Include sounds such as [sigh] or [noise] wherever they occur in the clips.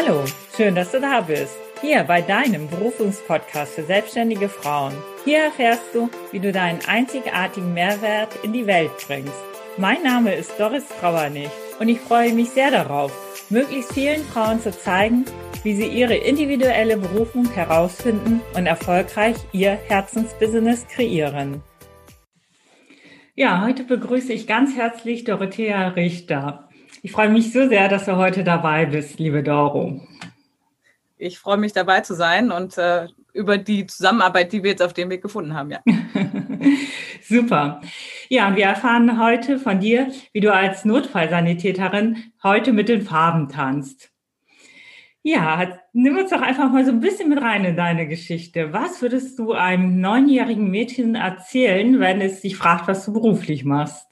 Hallo, schön, dass du da bist. Hier bei deinem Berufungspodcast für selbstständige Frauen. Hier erfährst du, wie du deinen einzigartigen Mehrwert in die Welt bringst. Mein Name ist Doris Trauernig und ich freue mich sehr darauf, möglichst vielen Frauen zu zeigen, wie sie ihre individuelle Berufung herausfinden und erfolgreich ihr Herzensbusiness kreieren. Ja, heute begrüße ich ganz herzlich Dorothea Richter. Ich freue mich so sehr, dass du heute dabei bist, liebe Doro. Ich freue mich dabei zu sein und äh, über die Zusammenarbeit, die wir jetzt auf dem Weg gefunden haben, ja. [laughs] Super. Ja, und wir erfahren heute von dir, wie du als Notfallsanitäterin heute mit den Farben tanzt. Ja, nimm uns doch einfach mal so ein bisschen mit rein in deine Geschichte. Was würdest du einem neunjährigen Mädchen erzählen, wenn es sich fragt, was du beruflich machst?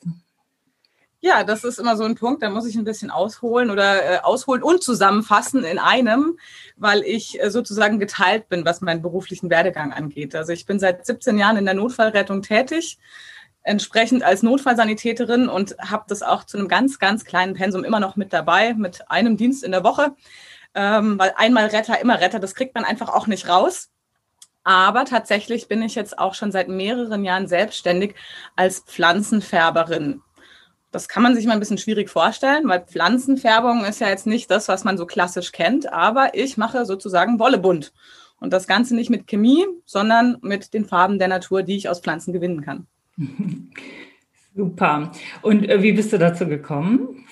Ja, das ist immer so ein Punkt, da muss ich ein bisschen ausholen oder äh, ausholen und zusammenfassen in einem, weil ich äh, sozusagen geteilt bin, was meinen beruflichen Werdegang angeht. Also ich bin seit 17 Jahren in der Notfallrettung tätig, entsprechend als Notfallsanitäterin und habe das auch zu einem ganz, ganz kleinen Pensum immer noch mit dabei, mit einem Dienst in der Woche ähm, weil einmal Retter, immer Retter, das kriegt man einfach auch nicht raus. Aber tatsächlich bin ich jetzt auch schon seit mehreren Jahren selbstständig als Pflanzenfärberin. Das kann man sich mal ein bisschen schwierig vorstellen, weil Pflanzenfärbung ist ja jetzt nicht das, was man so klassisch kennt, aber ich mache sozusagen Wollebunt. Und das Ganze nicht mit Chemie, sondern mit den Farben der Natur, die ich aus Pflanzen gewinnen kann. [laughs] Super. Und äh, wie bist du dazu gekommen?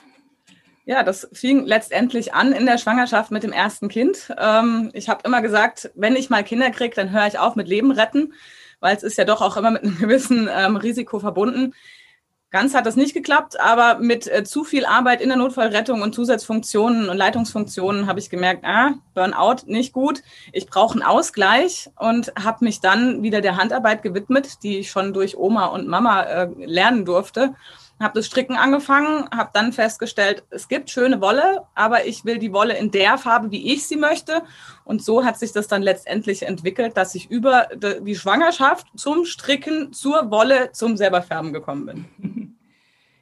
Ja, das fing letztendlich an in der Schwangerschaft mit dem ersten Kind. Ähm, ich habe immer gesagt, wenn ich mal Kinder kriege, dann höre ich auf mit Leben retten, weil es ist ja doch auch immer mit einem gewissen ähm, Risiko verbunden. Ganz hat das nicht geklappt, aber mit äh, zu viel Arbeit in der Notfallrettung und Zusatzfunktionen und Leitungsfunktionen habe ich gemerkt, ah, Burnout nicht gut. Ich brauche einen Ausgleich und habe mich dann wieder der Handarbeit gewidmet, die ich schon durch Oma und Mama äh, lernen durfte habe das Stricken angefangen, habe dann festgestellt, es gibt schöne Wolle, aber ich will die Wolle in der Farbe, wie ich sie möchte. Und so hat sich das dann letztendlich entwickelt, dass ich über die Schwangerschaft zum Stricken, zur Wolle, zum selberfärben gekommen bin. [laughs]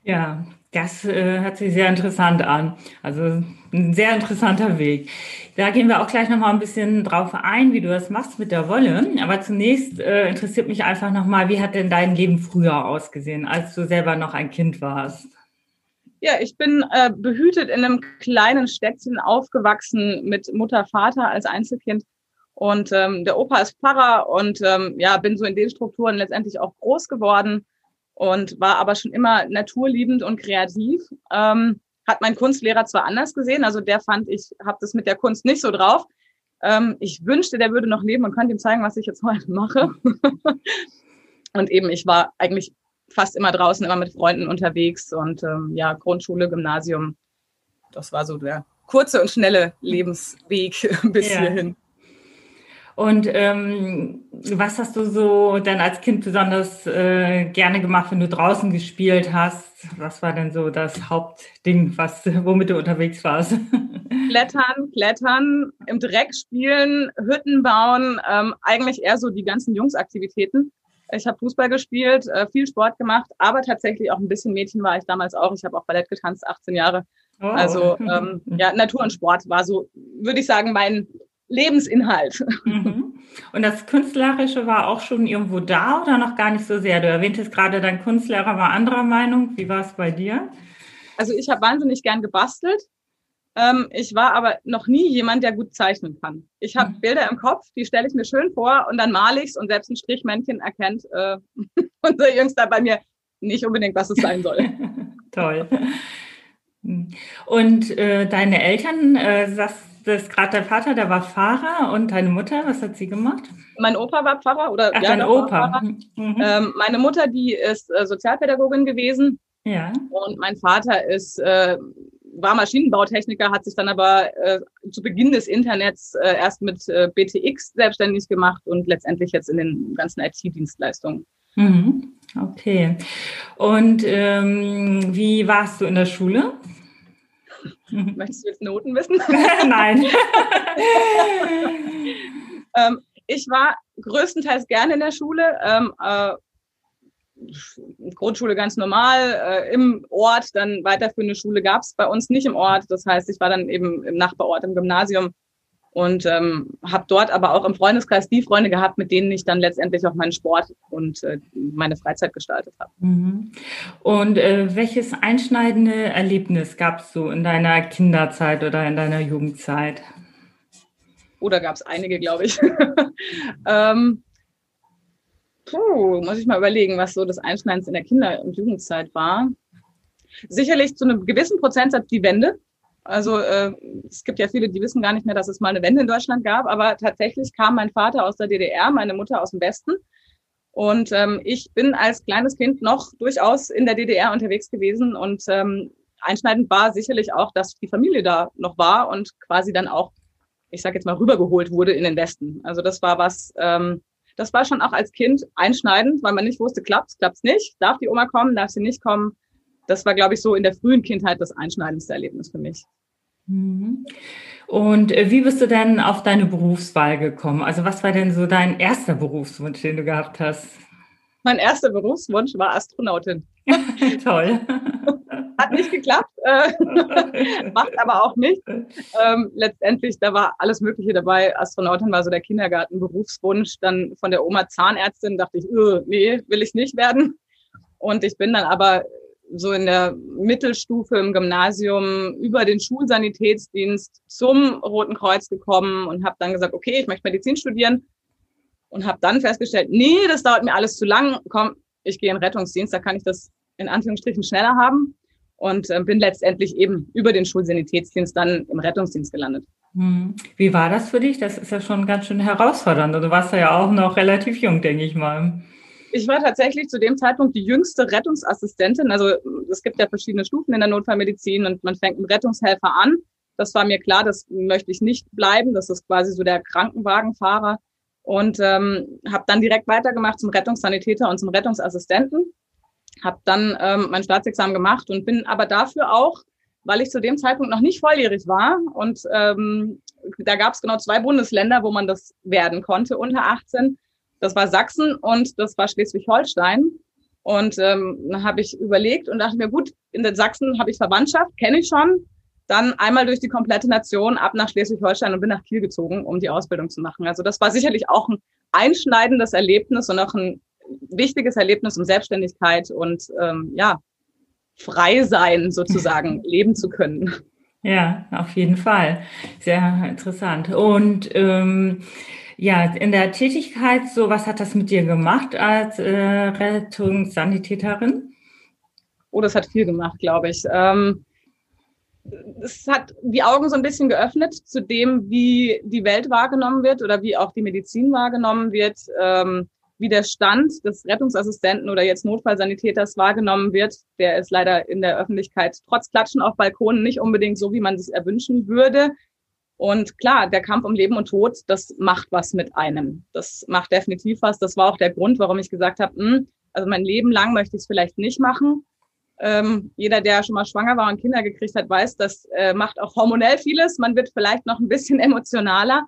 Ja, das äh, hört sich sehr interessant an. Also ein sehr interessanter Weg. Da gehen wir auch gleich nochmal ein bisschen drauf ein, wie du das machst mit der Wolle. Aber zunächst äh, interessiert mich einfach nochmal, wie hat denn dein Leben früher ausgesehen, als du selber noch ein Kind warst? Ja, ich bin äh, behütet in einem kleinen Städtchen aufgewachsen mit Mutter, Vater als Einzelkind. Und ähm, der Opa ist Pfarrer und ähm, ja, bin so in den Strukturen letztendlich auch groß geworden und war aber schon immer naturliebend und kreativ. Ähm, hat mein Kunstlehrer zwar anders gesehen, also der fand, ich habe das mit der Kunst nicht so drauf. Ähm, ich wünschte, der würde noch leben und könnte ihm zeigen, was ich jetzt heute [laughs] mache. und eben, ich war eigentlich fast immer draußen, immer mit Freunden unterwegs und ähm, ja, Grundschule, Gymnasium. Das war so der kurze und schnelle Lebensweg [laughs] bis ja. hierhin. Und ähm, was hast du so dann als Kind besonders äh, gerne gemacht, wenn du draußen gespielt hast? Was war denn so das Hauptding, was, womit du unterwegs warst? [laughs] Klettern, klettern, im Dreck spielen, Hütten bauen, ähm, eigentlich eher so die ganzen Jungsaktivitäten. Ich habe Fußball gespielt, äh, viel Sport gemacht, aber tatsächlich auch ein bisschen Mädchen war ich damals auch. Ich habe auch Ballett getanzt, 18 Jahre. Oh. Also [laughs] ähm, ja, Natur und Sport war so, würde ich sagen, mein Lebensinhalt. Mhm. Und das Künstlerische war auch schon irgendwo da oder noch gar nicht so sehr? Du erwähntest gerade, dein Kunstlehrer war anderer Meinung. Wie war es bei dir? Also ich habe wahnsinnig gern gebastelt. Ähm, ich war aber noch nie jemand, der gut zeichnen kann. Ich habe mhm. Bilder im Kopf, die stelle ich mir schön vor und dann male ich es und selbst ein Strichmännchen erkennt äh, [laughs] unser Jüngster bei mir nicht unbedingt, was es sein soll. [laughs] Toll. Und äh, deine Eltern, äh, sagst das ist gerade dein Vater, der war Pfarrer und deine Mutter, was hat sie gemacht? Mein Opa war Pfarrer oder Ach, ja, dein Opa. Mhm. Ähm, meine Mutter, die ist äh, Sozialpädagogin gewesen. Ja. Und mein Vater ist äh, war Maschinenbautechniker, hat sich dann aber äh, zu Beginn des Internets äh, erst mit äh, BTX selbstständig gemacht und letztendlich jetzt in den ganzen IT-Dienstleistungen. Mhm. Okay. Und ähm, wie warst du in der Schule? [laughs] Möchtest du jetzt Noten wissen? [laughs] Nein. [laughs] ähm, ich war größtenteils gerne in der Schule. Ähm, äh, Grundschule ganz normal, äh, im Ort, dann weiterführende Schule gab es bei uns nicht im Ort. Das heißt, ich war dann eben im Nachbarort im Gymnasium und ähm, habe dort aber auch im Freundeskreis die Freunde gehabt, mit denen ich dann letztendlich auch meinen Sport und äh, meine Freizeit gestaltet habe. Mhm. Und äh, welches einschneidende Erlebnis gab es so in deiner Kinderzeit oder in deiner Jugendzeit? Oder gab es einige, glaube ich. [laughs] ähm, puh, muss ich mal überlegen, was so das Einschneidendste in der Kinder- und Jugendzeit war. Sicherlich zu einem gewissen Prozentsatz die Wende also äh, es gibt ja viele, die wissen gar nicht mehr, dass es mal eine Wende in Deutschland gab, aber tatsächlich kam mein Vater aus der DDR, meine Mutter aus dem Westen. Und ähm, ich bin als kleines Kind noch durchaus in der DDR unterwegs gewesen und ähm, einschneidend war sicherlich auch, dass die Familie da noch war und quasi dann auch, ich sage jetzt mal, rübergeholt wurde in den Westen. Also das war was, ähm, das war schon auch als Kind einschneidend, weil man nicht wusste, klappt's, klappt's nicht, darf die Oma kommen, darf sie nicht kommen das war, glaube ich, so in der frühen Kindheit das einschneidendste Erlebnis für mich. Mhm. Und äh, wie bist du denn auf deine Berufswahl gekommen? Also was war denn so dein erster Berufswunsch, den du gehabt hast? Mein erster Berufswunsch war Astronautin. [laughs] Toll. [laughs] Hat nicht geklappt, äh, [laughs] macht aber auch nicht. Ähm, letztendlich, da war alles Mögliche dabei. Astronautin war so der Kindergartenberufswunsch. Dann von der Oma Zahnärztin dachte ich, nee, will ich nicht werden. Und ich bin dann aber so in der Mittelstufe im Gymnasium über den Schulsanitätsdienst zum Roten Kreuz gekommen und habe dann gesagt, okay, ich möchte Medizin studieren und habe dann festgestellt, nee, das dauert mir alles zu lang. Komm, ich gehe in den Rettungsdienst, da kann ich das in Anführungsstrichen schneller haben und äh, bin letztendlich eben über den Schulsanitätsdienst dann im Rettungsdienst gelandet. Hm. Wie war das für dich? Das ist ja schon ganz schön herausfordernd. Du warst ja auch noch relativ jung, denke ich mal. Ich war tatsächlich zu dem Zeitpunkt die jüngste Rettungsassistentin. Also es gibt ja verschiedene Stufen in der Notfallmedizin und man fängt mit Rettungshelfer an. Das war mir klar, das möchte ich nicht bleiben. Das ist quasi so der Krankenwagenfahrer. Und ähm, habe dann direkt weitergemacht zum Rettungssanitäter und zum Rettungsassistenten. Habe dann ähm, mein Staatsexamen gemacht und bin aber dafür auch, weil ich zu dem Zeitpunkt noch nicht volljährig war und ähm, da gab es genau zwei Bundesländer, wo man das werden konnte unter 18, das war Sachsen und das war Schleswig-Holstein. Und ähm, dann habe ich überlegt und dachte mir, gut, in den Sachsen habe ich Verwandtschaft, kenne ich schon. Dann einmal durch die komplette Nation ab nach Schleswig-Holstein und bin nach Kiel gezogen, um die Ausbildung zu machen. Also das war sicherlich auch ein einschneidendes Erlebnis und auch ein wichtiges Erlebnis, um Selbstständigkeit und ähm, ja, frei sein sozusagen [laughs] leben zu können. Ja, auf jeden Fall. Sehr interessant. Und ähm, ja, in der Tätigkeit, so was hat das mit dir gemacht als äh, Rettungssanitäterin? Oh, das hat viel gemacht, glaube ich. Ähm, es hat die Augen so ein bisschen geöffnet zu dem, wie die Welt wahrgenommen wird oder wie auch die Medizin wahrgenommen wird, ähm, wie der Stand des Rettungsassistenten oder jetzt Notfallsanitäters wahrgenommen wird. Der ist leider in der Öffentlichkeit trotz Klatschen auf Balkonen nicht unbedingt so, wie man es erwünschen würde. Und klar, der Kampf um Leben und Tod, das macht was mit einem. Das macht definitiv was. Das war auch der Grund, warum ich gesagt habe, mh, hm, also mein Leben lang möchte ich es vielleicht nicht machen. Ähm, jeder, der schon mal schwanger war und Kinder gekriegt hat, weiß, das äh, macht auch hormonell vieles. Man wird vielleicht noch ein bisschen [laughs] emotionaler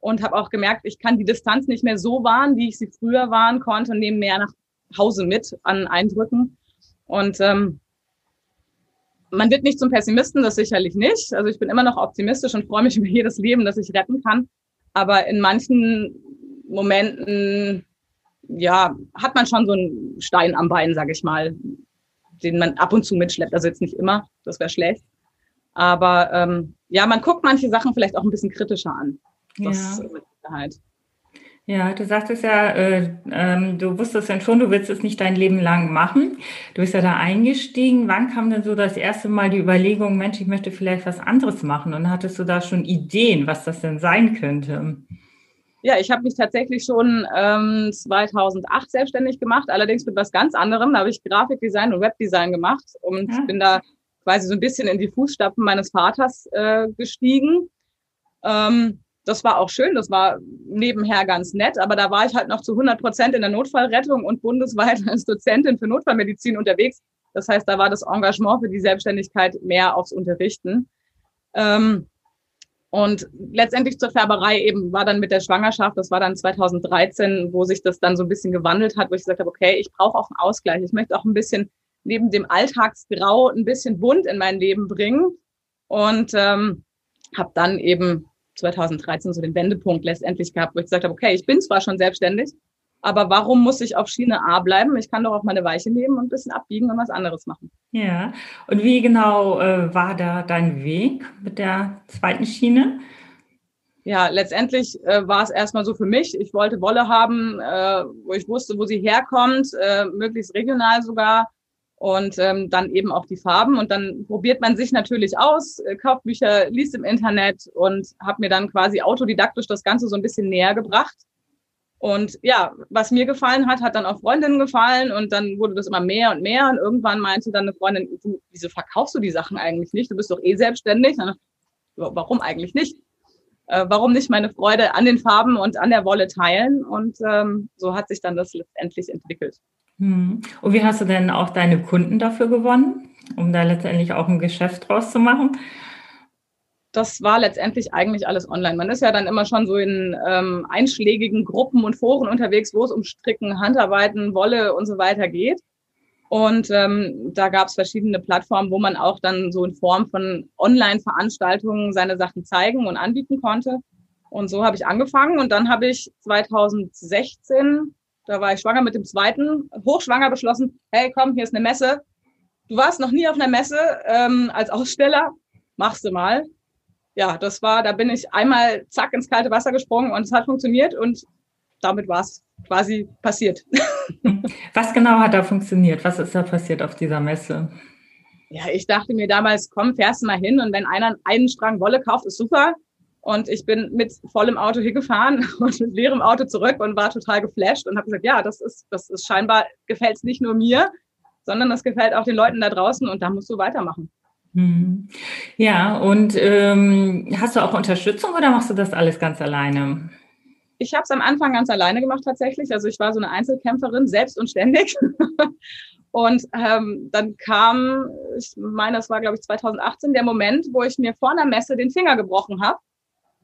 und habe auch gemerkt, ich kann die Distanz nicht mehr so wahren, wie ich sie früher wahren konnte und nehme mehr nach Hause mit an Eindrücken. Und ähm, man wird nicht zum Pessimisten, das sicherlich nicht. Also ich bin immer noch optimistisch und freue mich [laughs] über jedes Leben, das ich retten kann. Aber in manchen Momenten, ja, hat man schon so einen Stein am Bein, sage ich mal, den man ab und zu mitschleppt. Also jetzt nicht immer, das wäre schlecht. Aber ähm, ja, man guckt manche Sachen vielleicht auch ein bisschen kritischer an. Das ja. mit Sicherheit. Ja, du sagtest ja, äh, ähm, du wusstest dann schon, du willst es nicht dein Leben lang machen. Du bist ja da eingestiegen. Wann kam denn so das erste Mal die Überlegung, Mensch, ich möchte vielleicht was anderes machen? Und hattest du da schon Ideen, was das denn sein könnte? Ja, ich habe mich tatsächlich schon ähm, 2008 selbstständig gemacht, allerdings mit was ganz anderem. Da habe ich Grafikdesign und Webdesign gemacht und ja. bin da quasi so ein bisschen in die Fußstapfen meines Vaters äh, gestiegen. Ähm, das war auch schön, das war nebenher ganz nett, aber da war ich halt noch zu 100 Prozent in der Notfallrettung und bundesweit [laughs] als Dozentin für Notfallmedizin unterwegs. Das heißt, da war das Engagement für die Selbstständigkeit mehr aufs Unterrichten. Ähm, Und letztendlich zur Färberei eben war dann mit der Schwangerschaft, das war dann 2013, wo sich das dann so ein bisschen gewandelt hat, wo ich gesagt habe, okay, ich brauche auch einen Ausgleich. Ich möchte auch ein bisschen neben dem Alltagsgrau ein bisschen bunt in mein Leben bringen. Und ähm, habe dann eben 2013 so den Wendepunkt letztendlich gehabt, wo ich gesagt habe, okay, ich bin zwar schon selbstständig, aber warum muss ich auf Schiene A bleiben? Ich kann doch auch mal eine Weiche nehmen und ein bisschen abbiegen und was anderes machen. Ja, und wie genau äh, war da dein Weg mit der zweiten Schiene? Ja, letztendlich äh, war es erstmal so für mich. Ich wollte Wolle haben, äh, wo ich wusste, wo sie herkommt, äh, möglichst regional sogar und ähm, dann eben auch die Farben. Und dann probiert man sich natürlich aus, äh, kauft Bücher, liest im Internet und habe mir dann quasi autodidaktisch das Ganze so ein bisschen näher gebracht. Und ja, was mir gefallen hat, hat dann auch Freundinnen gefallen und dann wurde das immer mehr und mehr. Und irgendwann meinte dann eine Freundin, du, wieso verkaufst du die Sachen eigentlich nicht? Du bist doch eh selbstständig. Dann, warum eigentlich nicht? Äh, warum nicht meine Freude an den Farben und an der Wolle teilen? Und ähm, so hat sich dann das letztendlich entwickelt. Hm. Und wie hast du denn auch deine Kunden dafür gewonnen, um da letztendlich auch ein Geschäft draus zu machen? Das war letztendlich eigentlich alles online. Man ist ja dann immer schon so in ähm, einschlägigen Gruppen und Foren unterwegs, wo es um Stricken, Handarbeiten, Wolle und so weiter geht. Und ähm, da gab es verschiedene Plattformen, wo man auch dann so in Form von Online-Veranstaltungen seine Sachen zeigen und anbieten konnte. Und so habe ich angefangen. Und dann habe ich 2016 da war ich schwanger mit dem zweiten, hochschwanger beschlossen, hey komm, hier ist eine Messe. Du warst noch nie auf einer Messe ähm, als Aussteller, machst du mal. Ja, das war, da bin ich einmal zack ins kalte Wasser gesprungen und es hat funktioniert und damit war es quasi passiert. [laughs] Was genau hat da funktioniert? Was ist da passiert auf dieser Messe? Ja, ich dachte mir damals, komm, fährst du mal hin und wenn einer einen Strang Wolle kauft, ist super. Und ich bin mit vollem Auto hier gefahren [laughs] und mit leerem Auto zurück und war total geflasht und habe gesagt, ja, das ist, das ist scheinbar, gefällt es nicht nur mir, sondern das gefällt auch den Leuten da draußen und da musst du weitermachen. Hm. Ja, und ähm, hast du auch Unterstützung oder machst du das alles ganz alleine? Ich habe es am Anfang ganz alleine gemacht tatsächlich. Also ich war so eine Einzelkämpferin, selbst und ständig. [laughs] und ähm, dann kam, ich meine, das war glaube ich 2018, der Moment, wo ich mir vor einer Messe den Finger gebrochen habe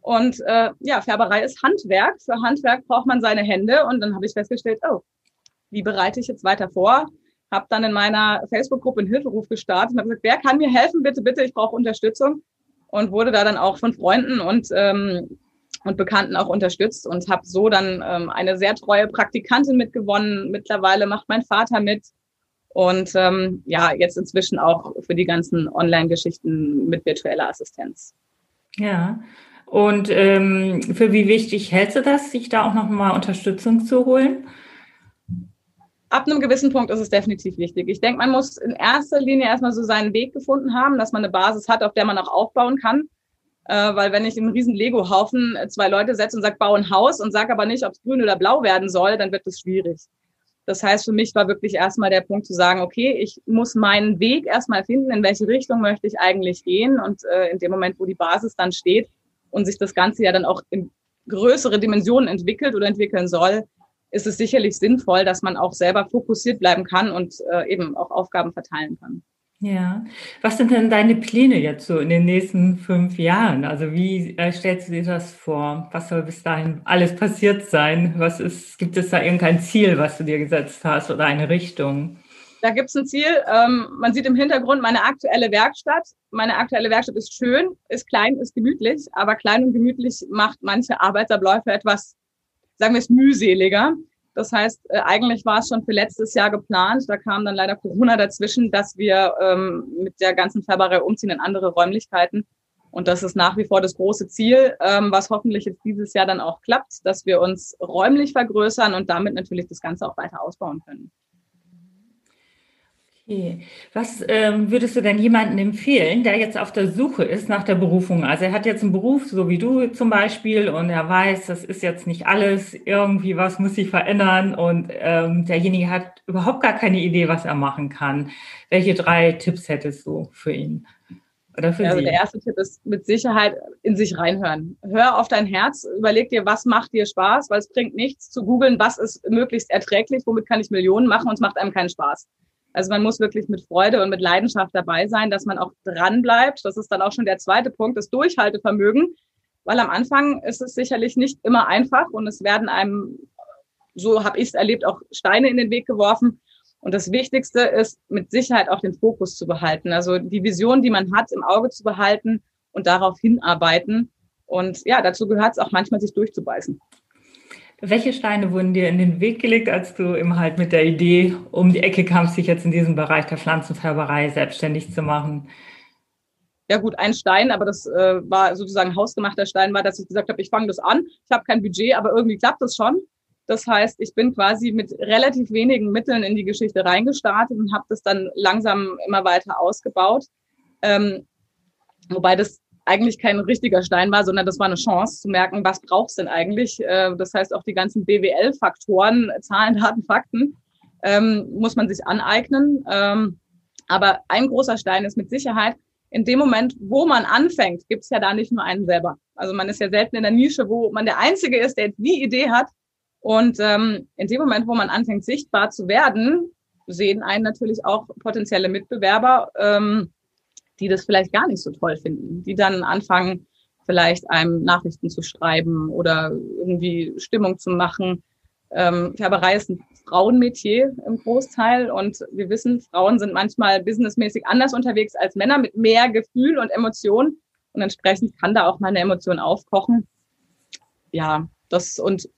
und äh, ja, Färberei ist Handwerk. Für Handwerk braucht man seine Hände. Und dann habe ich festgestellt, oh, wie bereite ich jetzt weiter vor? Habe dann in meiner Facebook-Gruppe einen Hilferuf gestartet und habe gesagt, wer kann mir helfen? Bitte, bitte, ich brauche Unterstützung. Und wurde da dann auch von Freunden und, ähm, und Bekannten auch unterstützt und habe so dann ähm, eine sehr treue Praktikantin mitgewonnen. Mittlerweile macht mein Vater mit. Und ähm, ja, jetzt inzwischen auch für die ganzen Online-Geschichten mit virtueller Assistenz. Ja, und ähm, für wie wichtig hältst du das, sich da auch nochmal Unterstützung zu holen? Ab einem gewissen Punkt ist es definitiv wichtig. Ich denke, man muss in erster Linie erstmal so seinen Weg gefunden haben, dass man eine Basis hat, auf der man auch aufbauen kann. Äh, weil wenn ich einen riesen Lego-Haufen zwei Leute setze und sage, bau ein Haus und sage aber nicht, ob es grün oder blau werden soll, dann wird es schwierig. Das heißt, für mich war wirklich erstmal der Punkt zu sagen, okay, ich muss meinen Weg erstmal finden, in welche Richtung möchte ich eigentlich gehen. Und äh, in dem Moment, wo die Basis dann steht, und sich das Ganze ja dann auch in größere Dimensionen entwickelt oder entwickeln soll, ist es sicherlich sinnvoll, dass man auch selber fokussiert bleiben kann und äh, eben auch Aufgaben verteilen kann. Ja, was sind denn deine Pläne jetzt so in den nächsten fünf Jahren? Also wie äh, stellst du dir das vor? Was soll bis dahin alles passiert sein? Was ist, gibt es da irgendein Ziel, was du dir gesetzt hast oder eine Richtung? Da gibt es ein Ziel. Ähm, man sieht im Hintergrund meine aktuelle Werkstatt. Meine aktuelle Werkstatt ist schön, ist klein, ist gemütlich, aber klein und gemütlich macht manche Arbeitsabläufe etwas, sagen wir es, mühseliger. Das heißt, äh, eigentlich war es schon für letztes Jahr geplant. Da kam dann leider Corona dazwischen, dass wir ähm, mit der ganzen Färberei umziehen in andere Räumlichkeiten. Und das ist nach wie vor das große Ziel, ähm, was hoffentlich jetzt dieses Jahr dann auch klappt, dass wir uns räumlich vergrößern und damit natürlich das Ganze auch weiter ausbauen können. Okay. Was ähm, würdest du denn jemandem empfehlen, der jetzt auf der Suche ist nach der Berufung? Also er hat jetzt einen Beruf, so wie du zum Beispiel, und er weiß, das ist jetzt nicht alles, irgendwie was muss sich verändern und ähm, derjenige hat überhaupt gar keine Idee, was er machen kann. Welche drei Tipps hättest du für ihn? Oder für also Sie? der erste Tipp ist mit Sicherheit in sich reinhören. Hör auf dein Herz, überleg dir, was macht dir Spaß, weil es bringt nichts zu googeln, was ist möglichst erträglich, womit kann ich Millionen machen und es macht einem keinen Spaß. Also man muss wirklich mit Freude und mit Leidenschaft dabei sein, dass man auch dran bleibt. Das ist dann auch schon der zweite Punkt, das Durchhaltevermögen. weil am Anfang ist es sicherlich nicht immer einfach und es werden einem, so habe ich es erlebt, auch Steine in den Weg geworfen. Und das Wichtigste ist, mit Sicherheit auch den Fokus zu behalten. Also die Vision, die man hat, im Auge zu behalten und darauf hinarbeiten. Und ja, dazu gehört es auch manchmal, sich durchzubeißen. Welche Steine wurden dir in den Weg gelegt, als du eben halt mit der Idee um die Ecke kamst, dich jetzt in diesem Bereich der Pflanzenfärberei selbstständig zu machen? ja gut, ein Stein, aber das äh, war sozusagen hausgemachter Stein, war, dass ich gesagt habe, ich fange das an. Ich habe kein Budget, aber irgendwie klappt das schon. Das heißt, ich bin quasi mit relativ wenigen Mitteln in die Geschichte reingestartet und habe das dann langsam immer weiter ausgebaut. Ähm, wobei das eigentlich kein richtiger Stein war, sondern das war eine Chance zu merken, was brauchst denn eigentlich. Äh, das heißt, auch die ganzen BWL-Faktoren, Zahlen, [laughs] Daten, Fakten, ähm, muss man sich aneignen. Ähm, aber ein großer Stein ist mit Sicherheit, in dem Moment, wo man anfängt, gibt es ja da nicht nur einen selber. Also man ist ja selten in der Nische, wo man der Einzige ist, der die Idee hat. Und ähm, in dem Moment, wo man anfängt, sichtbar zu werden, sehen einen natürlich auch potenzielle Mitbewerber, die das vielleicht gar nicht so toll finden, die dann anfangen, vielleicht einem Nachrichten zu schreiben oder irgendwie Stimmung zu machen. Ähm, Färberei ist ein Frauenmetier im Großteil und wir wissen, Frauen sind manchmal businessmäßig anders unterwegs als Männer mit mehr Gefühl und Emotion und entsprechend kann da auch mal eine Emotion aufkochen. Ja, das und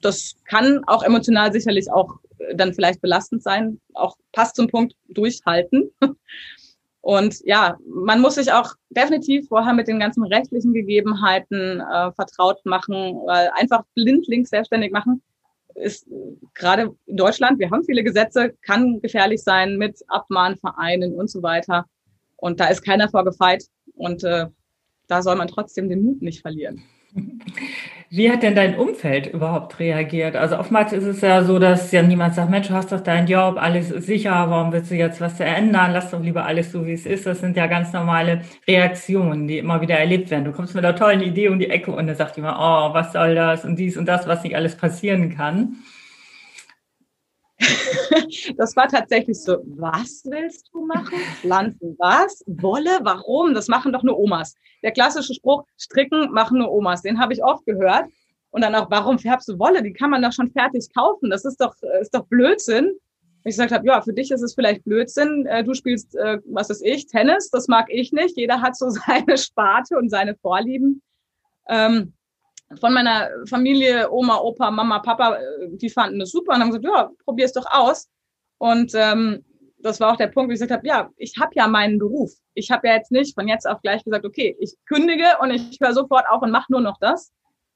das kann auch emotional sicherlich auch dann vielleicht belastend sein, auch passt zum Punkt durchhalten. [laughs] Und ja, man muss sich auch definitiv vorher mit den ganzen rechtlichen Gegebenheiten äh, vertraut machen, weil einfach blindlings selbstständig machen ist gerade in Deutschland, wir haben viele Gesetze, kann gefährlich sein mit Abmahnvereinen und so weiter. Und da ist keiner vorgefeit. Und äh, da soll man trotzdem den Mut nicht verlieren. [laughs] Wie hat denn dein Umfeld überhaupt reagiert? Also oftmals ist es ja so, dass ja niemand sagt, Mensch, du hast doch deinen Job, alles ist sicher, warum willst du jetzt was ändern? Lass doch lieber alles so, wie es ist. Das sind ja ganz normale Reaktionen, die immer wieder erlebt werden. Du kommst mit einer tollen Idee um die Ecke und dann sagt jemand, oh, was soll das und dies und das, was nicht alles passieren kann. [laughs] das war tatsächlich so, was willst du machen? Pflanzen was? Wolle? Warum? Das machen doch nur Omas. Der klassische Spruch, stricken machen nur Omas, den habe ich oft gehört. Und dann auch, warum färbst du Wolle? Die kann man doch schon fertig kaufen. Das ist doch, ist doch Blödsinn. Ich gesagt habe, ja, für dich ist es vielleicht Blödsinn. Äh, du spielst, äh, was ist ich, Tennis, das mag ich nicht. Jeder hat so [laughs] seine Sparte und seine Vorlieben. Ähm, von meiner Familie, Oma, Opa, Mama, Papa, äh, die fanden das super und haben gesagt, ja, probier es doch aus. Und ähm, das war auch der Punkt, wo ich gesagt habe, ja, ich habe ja meinen Beruf. Ich habe ja jetzt nicht von jetzt auf gleich gesagt, okay, ich kündige und ich höre sofort auf und mache nur noch das,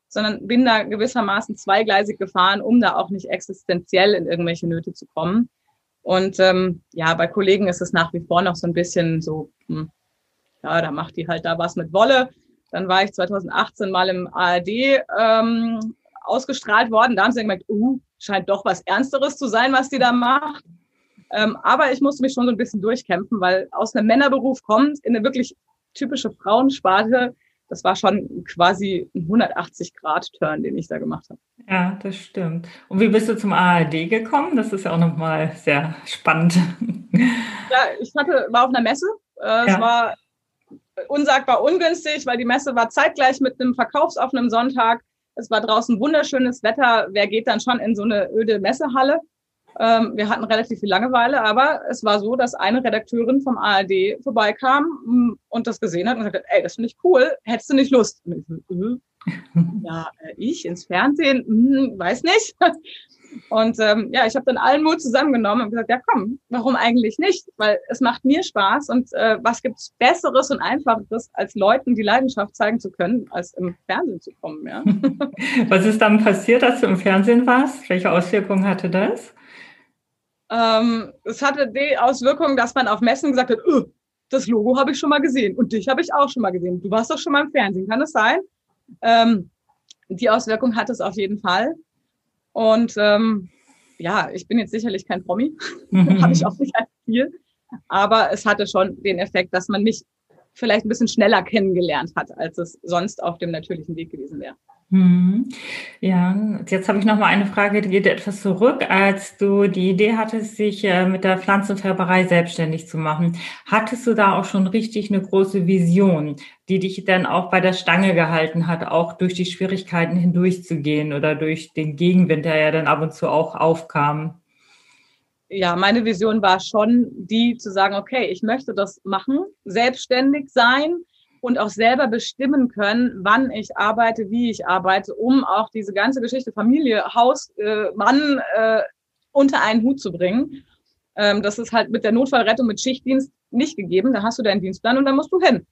sondern bin da gewissermaßen zweigleisig gefahren, um da auch nicht existenziell in irgendwelche Nöte zu kommen. Und ähm, ja, bei Kollegen ist es nach wie vor noch so ein bisschen so, hm, ja, da macht die halt da was mit Wolle. Dann war ich 2018 mal im ARD ähm, ausgestrahlt worden. Da haben sie gemerkt, uh, scheint doch was Ernsteres zu sein, was die da macht. Ähm, aber ich musste mich schon so ein bisschen durchkämpfen, weil aus einem Männerberuf kommt in eine wirklich typische Frauensparte, das war schon quasi ein 180-Grad-Turn, den ich da gemacht habe. Ja, das stimmt. Und wie bist du zum ARD gekommen? Das ist ja auch nochmal sehr spannend. [laughs] Ja, ich hatte, war auf einer Messe. Äh, ja. Es war unsagbar ungünstig, weil die Messe war zeitgleich mit einem verkaufsoffenen Sonntag. Es war draußen wunderschönes Wetter. Wer geht dann schon in so eine öde Messehalle? Ähm, wir hatten relativ viel Langeweile, aber es war so, dass eine Redakteurin vom ARD vorbeikam mm, und das gesehen hat und gesagt hat, ey, das finde ich cool, hättest du nicht Lust? Äh, ja, äh, ich ins Fernsehen, hm, weiß nicht. [laughs] Und ähm, ja, ich habe dann allen Mut zusammengenommen und gesagt, ja komm, warum eigentlich nicht? Weil es macht mir Spaß und äh, was gibt's Besseres und Einfacheres, als Leuten die Leidenschaft zeigen zu können, als im Fernsehen zu kommen. Ja. [laughs] was ist dann passiert, als du im Fernsehen warst? Welche Auswirkungen hatte das? Ähm, es hatte die Auswirkung, dass man auf Messen gesagt hat, öh, das Logo habe ich schon mal gesehen und dich habe ich auch schon mal gesehen. Du warst doch schon mal im Fernsehen, kann das sein? Ähm, die Auswirkung hat es auf jeden Fall. Und ähm, ja, ich bin jetzt sicherlich kein Promi, [laughs] habe ich auch nicht als Ziel. Aber es hatte schon den Effekt, dass man mich vielleicht ein bisschen schneller kennengelernt hat, als es sonst auf dem natürlichen Weg gewesen wäre. Hm. Ja, jetzt habe ich noch mal eine Frage, die geht etwas zurück. Als du die Idee hattest, sich äh, mit der Pflanzenfärberei selbstständig zu machen, hattest du da auch schon richtig eine große Vision, die dich dann auch bei der Stange gehalten hat, auch durch die Schwierigkeiten hindurchzugehen oder durch den Gegenwind, der ja dann ab und zu auch aufkam? Ja, meine Vision war schon die zu sagen, okay, ich möchte das machen, selbstständig sein, und auch selber bestimmen können, wann ich arbeite, wie ich arbeite, um auch diese ganze Geschichte Familie, Haus, äh, Mann äh, unter einen Hut zu bringen. Ähm, das ist halt mit der Notfallrettung mit Schichtdienst nicht gegeben. Da hast du deinen Dienstplan und da musst du hin.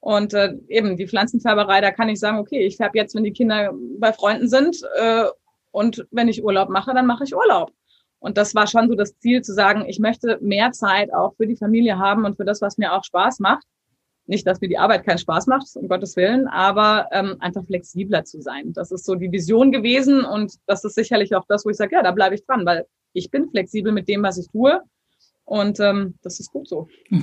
Und äh, eben die Pflanzenfärberei, da kann ich sagen, okay, ich färbe jetzt, wenn die Kinder bei Freunden sind äh, und wenn ich Urlaub mache, dann mache ich Urlaub. Und das war schon so das Ziel zu sagen, ich möchte mehr Zeit auch für die Familie haben und für das, was mir auch Spaß macht. Nicht, dass mir die Arbeit keinen Spaß macht, um Gottes Willen, aber ähm, einfach flexibler zu sein. Das ist so die Vision gewesen und das ist sicherlich auch das, wo ich sage, ja, da bleibe ich dran, weil ich bin flexibel mit dem, was ich tue und ähm, das ist gut so. [laughs]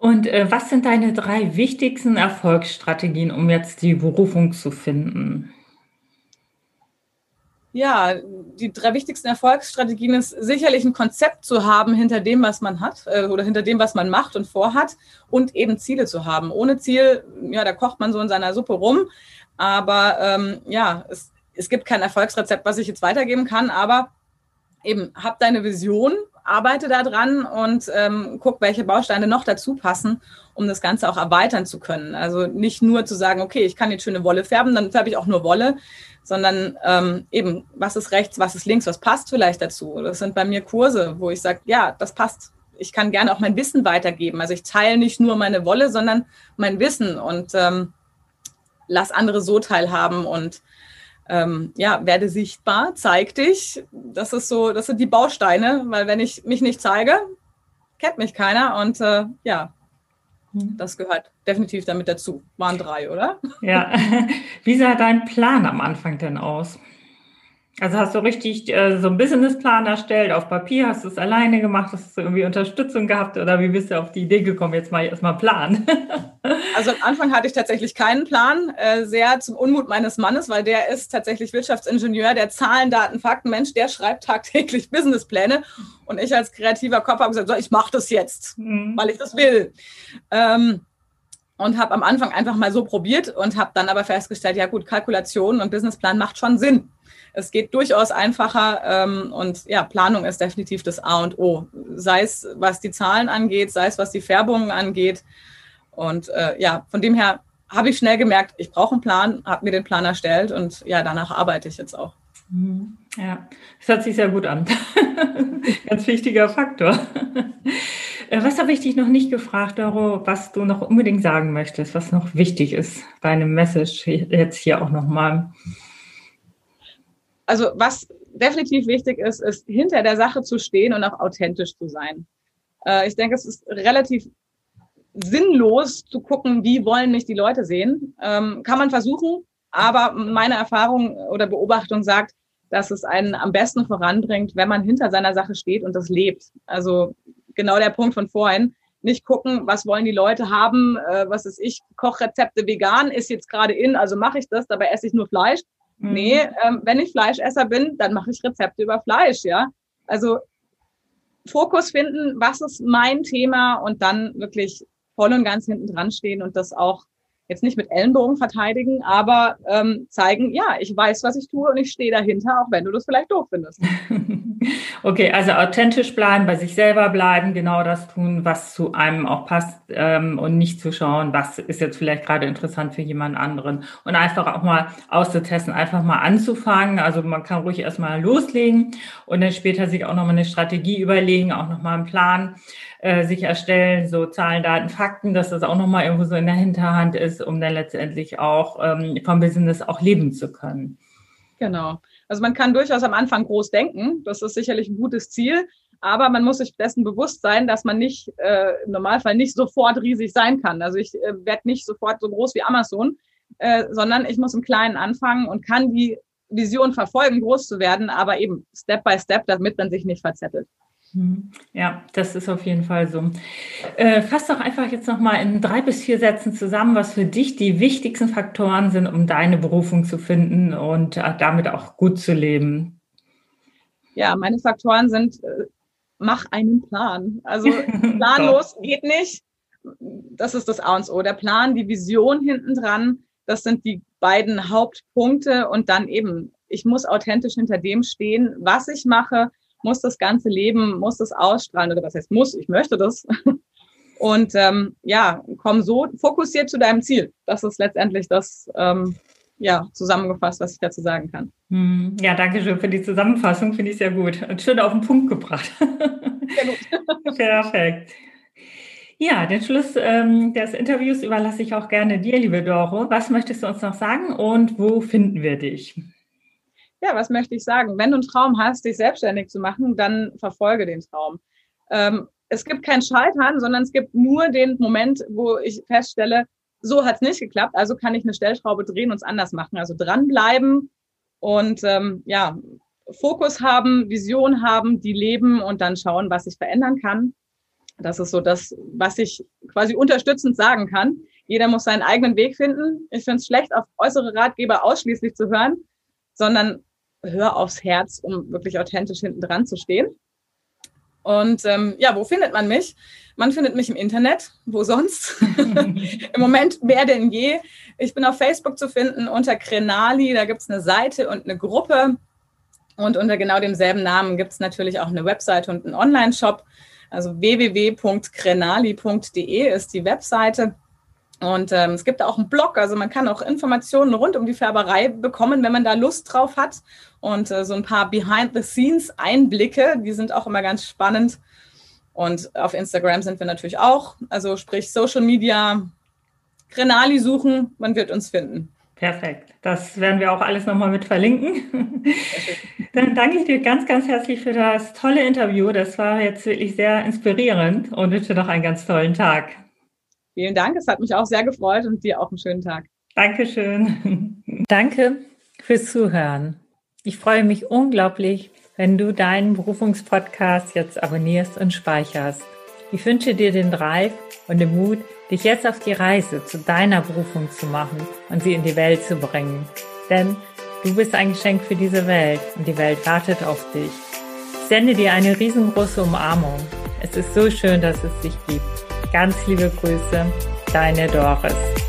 Und äh, was sind deine drei wichtigsten Erfolgsstrategien, um jetzt die Berufung zu finden? Ja, die drei wichtigsten Erfolgsstrategien ist sicherlich ein Konzept zu haben hinter dem, was man hat äh, oder hinter dem, was man macht und vorhat und eben Ziele zu haben. Ohne Ziel, ja, da kocht man so in seiner Suppe rum. Aber ähm, ja, es, es gibt kein Erfolgsrezept, was ich jetzt weitergeben kann, aber eben hab deine Vision, arbeite daran und ähm, guck, welche Bausteine noch dazu passen, um das Ganze auch erweitern zu können. Also nicht nur zu sagen, okay, ich kann jetzt schöne Wolle färben, dann färbe ich auch nur Wolle, sondern ähm, eben, was ist rechts, was ist links, was passt vielleicht dazu. Das sind bei mir Kurse, wo ich sage, ja, das passt. Ich kann gerne auch mein Wissen weitergeben. Also ich teile nicht nur meine Wolle, sondern mein Wissen und ähm, lass andere so teilhaben und ähm, ja, werde sichtbar, zeig dich. Das ist so, das sind die Bausteine, weil wenn ich mich nicht zeige, kennt mich keiner und äh, ja, hm. das gehört definitiv damit dazu. Waren drei, oder? Ja. [laughs] Wie sah dein Plan am Anfang denn aus? Also hast du richtig äh, so einen Businessplan erstellt auf Papier? Hast du es alleine gemacht? Hast du irgendwie Unterstützung gehabt? Oder wie bist du auf die Idee gekommen, jetzt mal erstmal Plan? [laughs] also am Anfang hatte ich tatsächlich keinen Plan, äh, sehr zum Unmut meines Mannes, weil der ist tatsächlich Wirtschaftsingenieur, der Zahlen, Daten, Fakten, Mensch, der schreibt tagtäglich [laughs] Businesspläne. Und ich als kreativer Kopf habe gesagt, so, ich mache das jetzt, mhm. weil ich das will. Ähm, und habe am Anfang einfach mal so probiert und habe dann aber festgestellt, ja gut, Kalkulation und Businessplan macht schon Sinn. Es geht durchaus einfacher ähm, und ja, Planung ist definitiv das A und O. Sei es, was die Zahlen angeht, sei es, was die Färbungen angeht. Und äh, ja, von dem her habe ich schnell gemerkt, ich brauche einen Plan, habe mir den Plan erstellt und ja, danach arbeite ich jetzt auch. Mhm. Ja, das hört sich sehr gut an. [laughs] Ganz wichtiger Faktor. Äh, was habe ich dich noch nicht gefragt, Doro, was du noch unbedingt sagen möchtest, was noch wichtig ist, deine Message jetzt hier auch nochmal? Also was definitiv wichtig ist, ist hinter der Sache zu stehen und auch authentisch zu sein. Äh, ich denke, es ist relativ sinnlos zu gucken, wie wollen mich die Leute sehen. Ähm, kann man versuchen, aber meine Erfahrung oder Beobachtung sagt, dass es einen am besten voranbringt, wenn man hinter seiner Sache steht und das lebt. Also genau der Punkt von vorhin. Nicht gucken, was wollen die Leute haben, äh, was ist ich, Kochrezepte vegan ist jetzt gerade in, also mache ich das, dabei esse ich nur Fleisch. Mhm. Nee, ähm, wenn ich Fleischesser bin, dann mache ich Rezepte über Fleisch, ja. Also Fokus finden, was ist mein Thema und dann wirklich voll und ganz hinten dran stehen und das auch jetzt nicht mit Ellenbogen verteidigen, aber ähm, zeigen, ja, ich weiß, was ich tue und ich stehe dahinter, auch wenn du das vielleicht doof findest. [laughs] okay, also authentisch bleiben, bei sich selber bleiben, genau das tun, was zu einem auch passt ähm, und nicht zu schauen, was ist jetzt vielleicht gerade interessant für jemand anderen und einfach auch mal auszutesten, einfach mal anzufangen. Also man kann ruhig erstmal loslegen und dann später sich auch nochmal eine Strategie überlegen, auch nochmal einen Plan äh, sich erstellen, so Zahlen, Daten, Fakten, dass das auch nochmal irgendwo so in der Hinterhand ist, um dann letztendlich auch ähm, vom Business auch leben zu können. Genau. Also man kann durchaus am Anfang groß denken. Das ist sicherlich ein gutes Ziel. Aber man muss sich dessen bewusst sein, dass man nicht äh, im Normalfall nicht sofort riesig sein kann. Also ich äh, werde nicht sofort so groß wie Amazon, äh, sondern ich muss im Kleinen anfangen und kann die Vision verfolgen, groß zu werden, aber eben Step by Step, damit man sich nicht verzettelt. Hm. Ja, das ist auf jeden Fall so. Äh, fass doch einfach jetzt nochmal in drei bis vier Sätzen zusammen, was für dich die wichtigsten Faktoren sind, um deine Berufung zu finden und äh, damit auch gut zu leben. Ja, meine Faktoren sind, äh, mach einen Plan. Also [laughs] planlos geht nicht. Das ist das A und O. Der Plan, die Vision hinten dran, das sind die beiden Hauptpunkte und dann eben, ich muss authentisch hinter dem stehen, was ich mache, muss das ganze Leben, muss das ausstrahlen oder was heißt muss, ich möchte das. [laughs] Und ähm, ja, komm so fokussiert zu deinem Ziel. Das ist letztendlich das, ähm, ja, zusammengefasst, was ich dazu sagen kann. Hm, ja, danke schön für die Zusammenfassung, finde ich sehr gut. Und schön auf den Punkt gebracht. Sehr gut. [laughs] Perfekt. Ja, den Schluss ähm, des Interviews überlasse ich auch gerne dir, liebe Doro. Was möchtest du uns noch sagen und wo finden wir dich? Ja, was möchte ich sagen? Wenn du einen Traum hast, dich selbstständig zu machen, dann verfolge den Traum. Ähm, es gibt kein Scheitern, sondern es gibt nur den Moment, wo ich feststelle, so hat es nicht geklappt, also kann ich eine Stellschraube drehen und es anders machen. Also dranbleiben und ähm, ja, Fokus haben, Vision haben, die leben und dann schauen, was ich verändern kann. Das ist so das, was ich quasi unterstützend sagen kann. Jeder muss seinen eigenen Weg finden. Ich finde es schlecht, auf äußere Ratgeber ausschließlich zu hören, sondern hör aufs Herz, um wirklich authentisch hinten dran zu stehen. Und ähm, ja, wo findet man mich? Man findet mich im Internet. Wo sonst? [laughs] Im Moment mehr denn je. Ich bin auf Facebook zu finden unter Krenali. Da gibt es eine Seite und eine Gruppe. Und unter genau demselben Namen gibt es natürlich auch eine Webseite und einen Online-Shop. Also www.krenali.de ist die Webseite. Und ähm, es gibt auch einen Blog, also man kann auch Informationen rund um die Färberei bekommen, wenn man da Lust drauf hat. Und äh, so ein paar Behind-the-Scenes-Einblicke, die sind auch immer ganz spannend. Und auf Instagram sind wir natürlich auch. Also sprich Social Media, Grenali suchen, man wird uns finden. Perfekt. Das werden wir auch alles nochmal mit verlinken. [laughs] Dann danke ich dir ganz, ganz herzlich für das tolle Interview. Das war jetzt wirklich sehr inspirierend und wünsche noch einen ganz tollen Tag. Vielen Dank, es hat mich auch sehr gefreut und dir auch einen schönen Tag. Dankeschön. [laughs] Danke fürs Zuhören. Ich freue mich unglaublich, wenn du deinen Berufungspodcast jetzt abonnierst und speicherst. Ich wünsche dir den Drive und den Mut, dich jetzt auf die Reise zu deiner Berufung zu machen und sie in die Welt zu bringen. Denn du bist ein Geschenk für diese Welt und die Welt wartet auf dich. Ich sende dir eine riesengroße Umarmung. Es ist so schön, dass es dich gibt. Ganz liebe Grüße, deine Doris.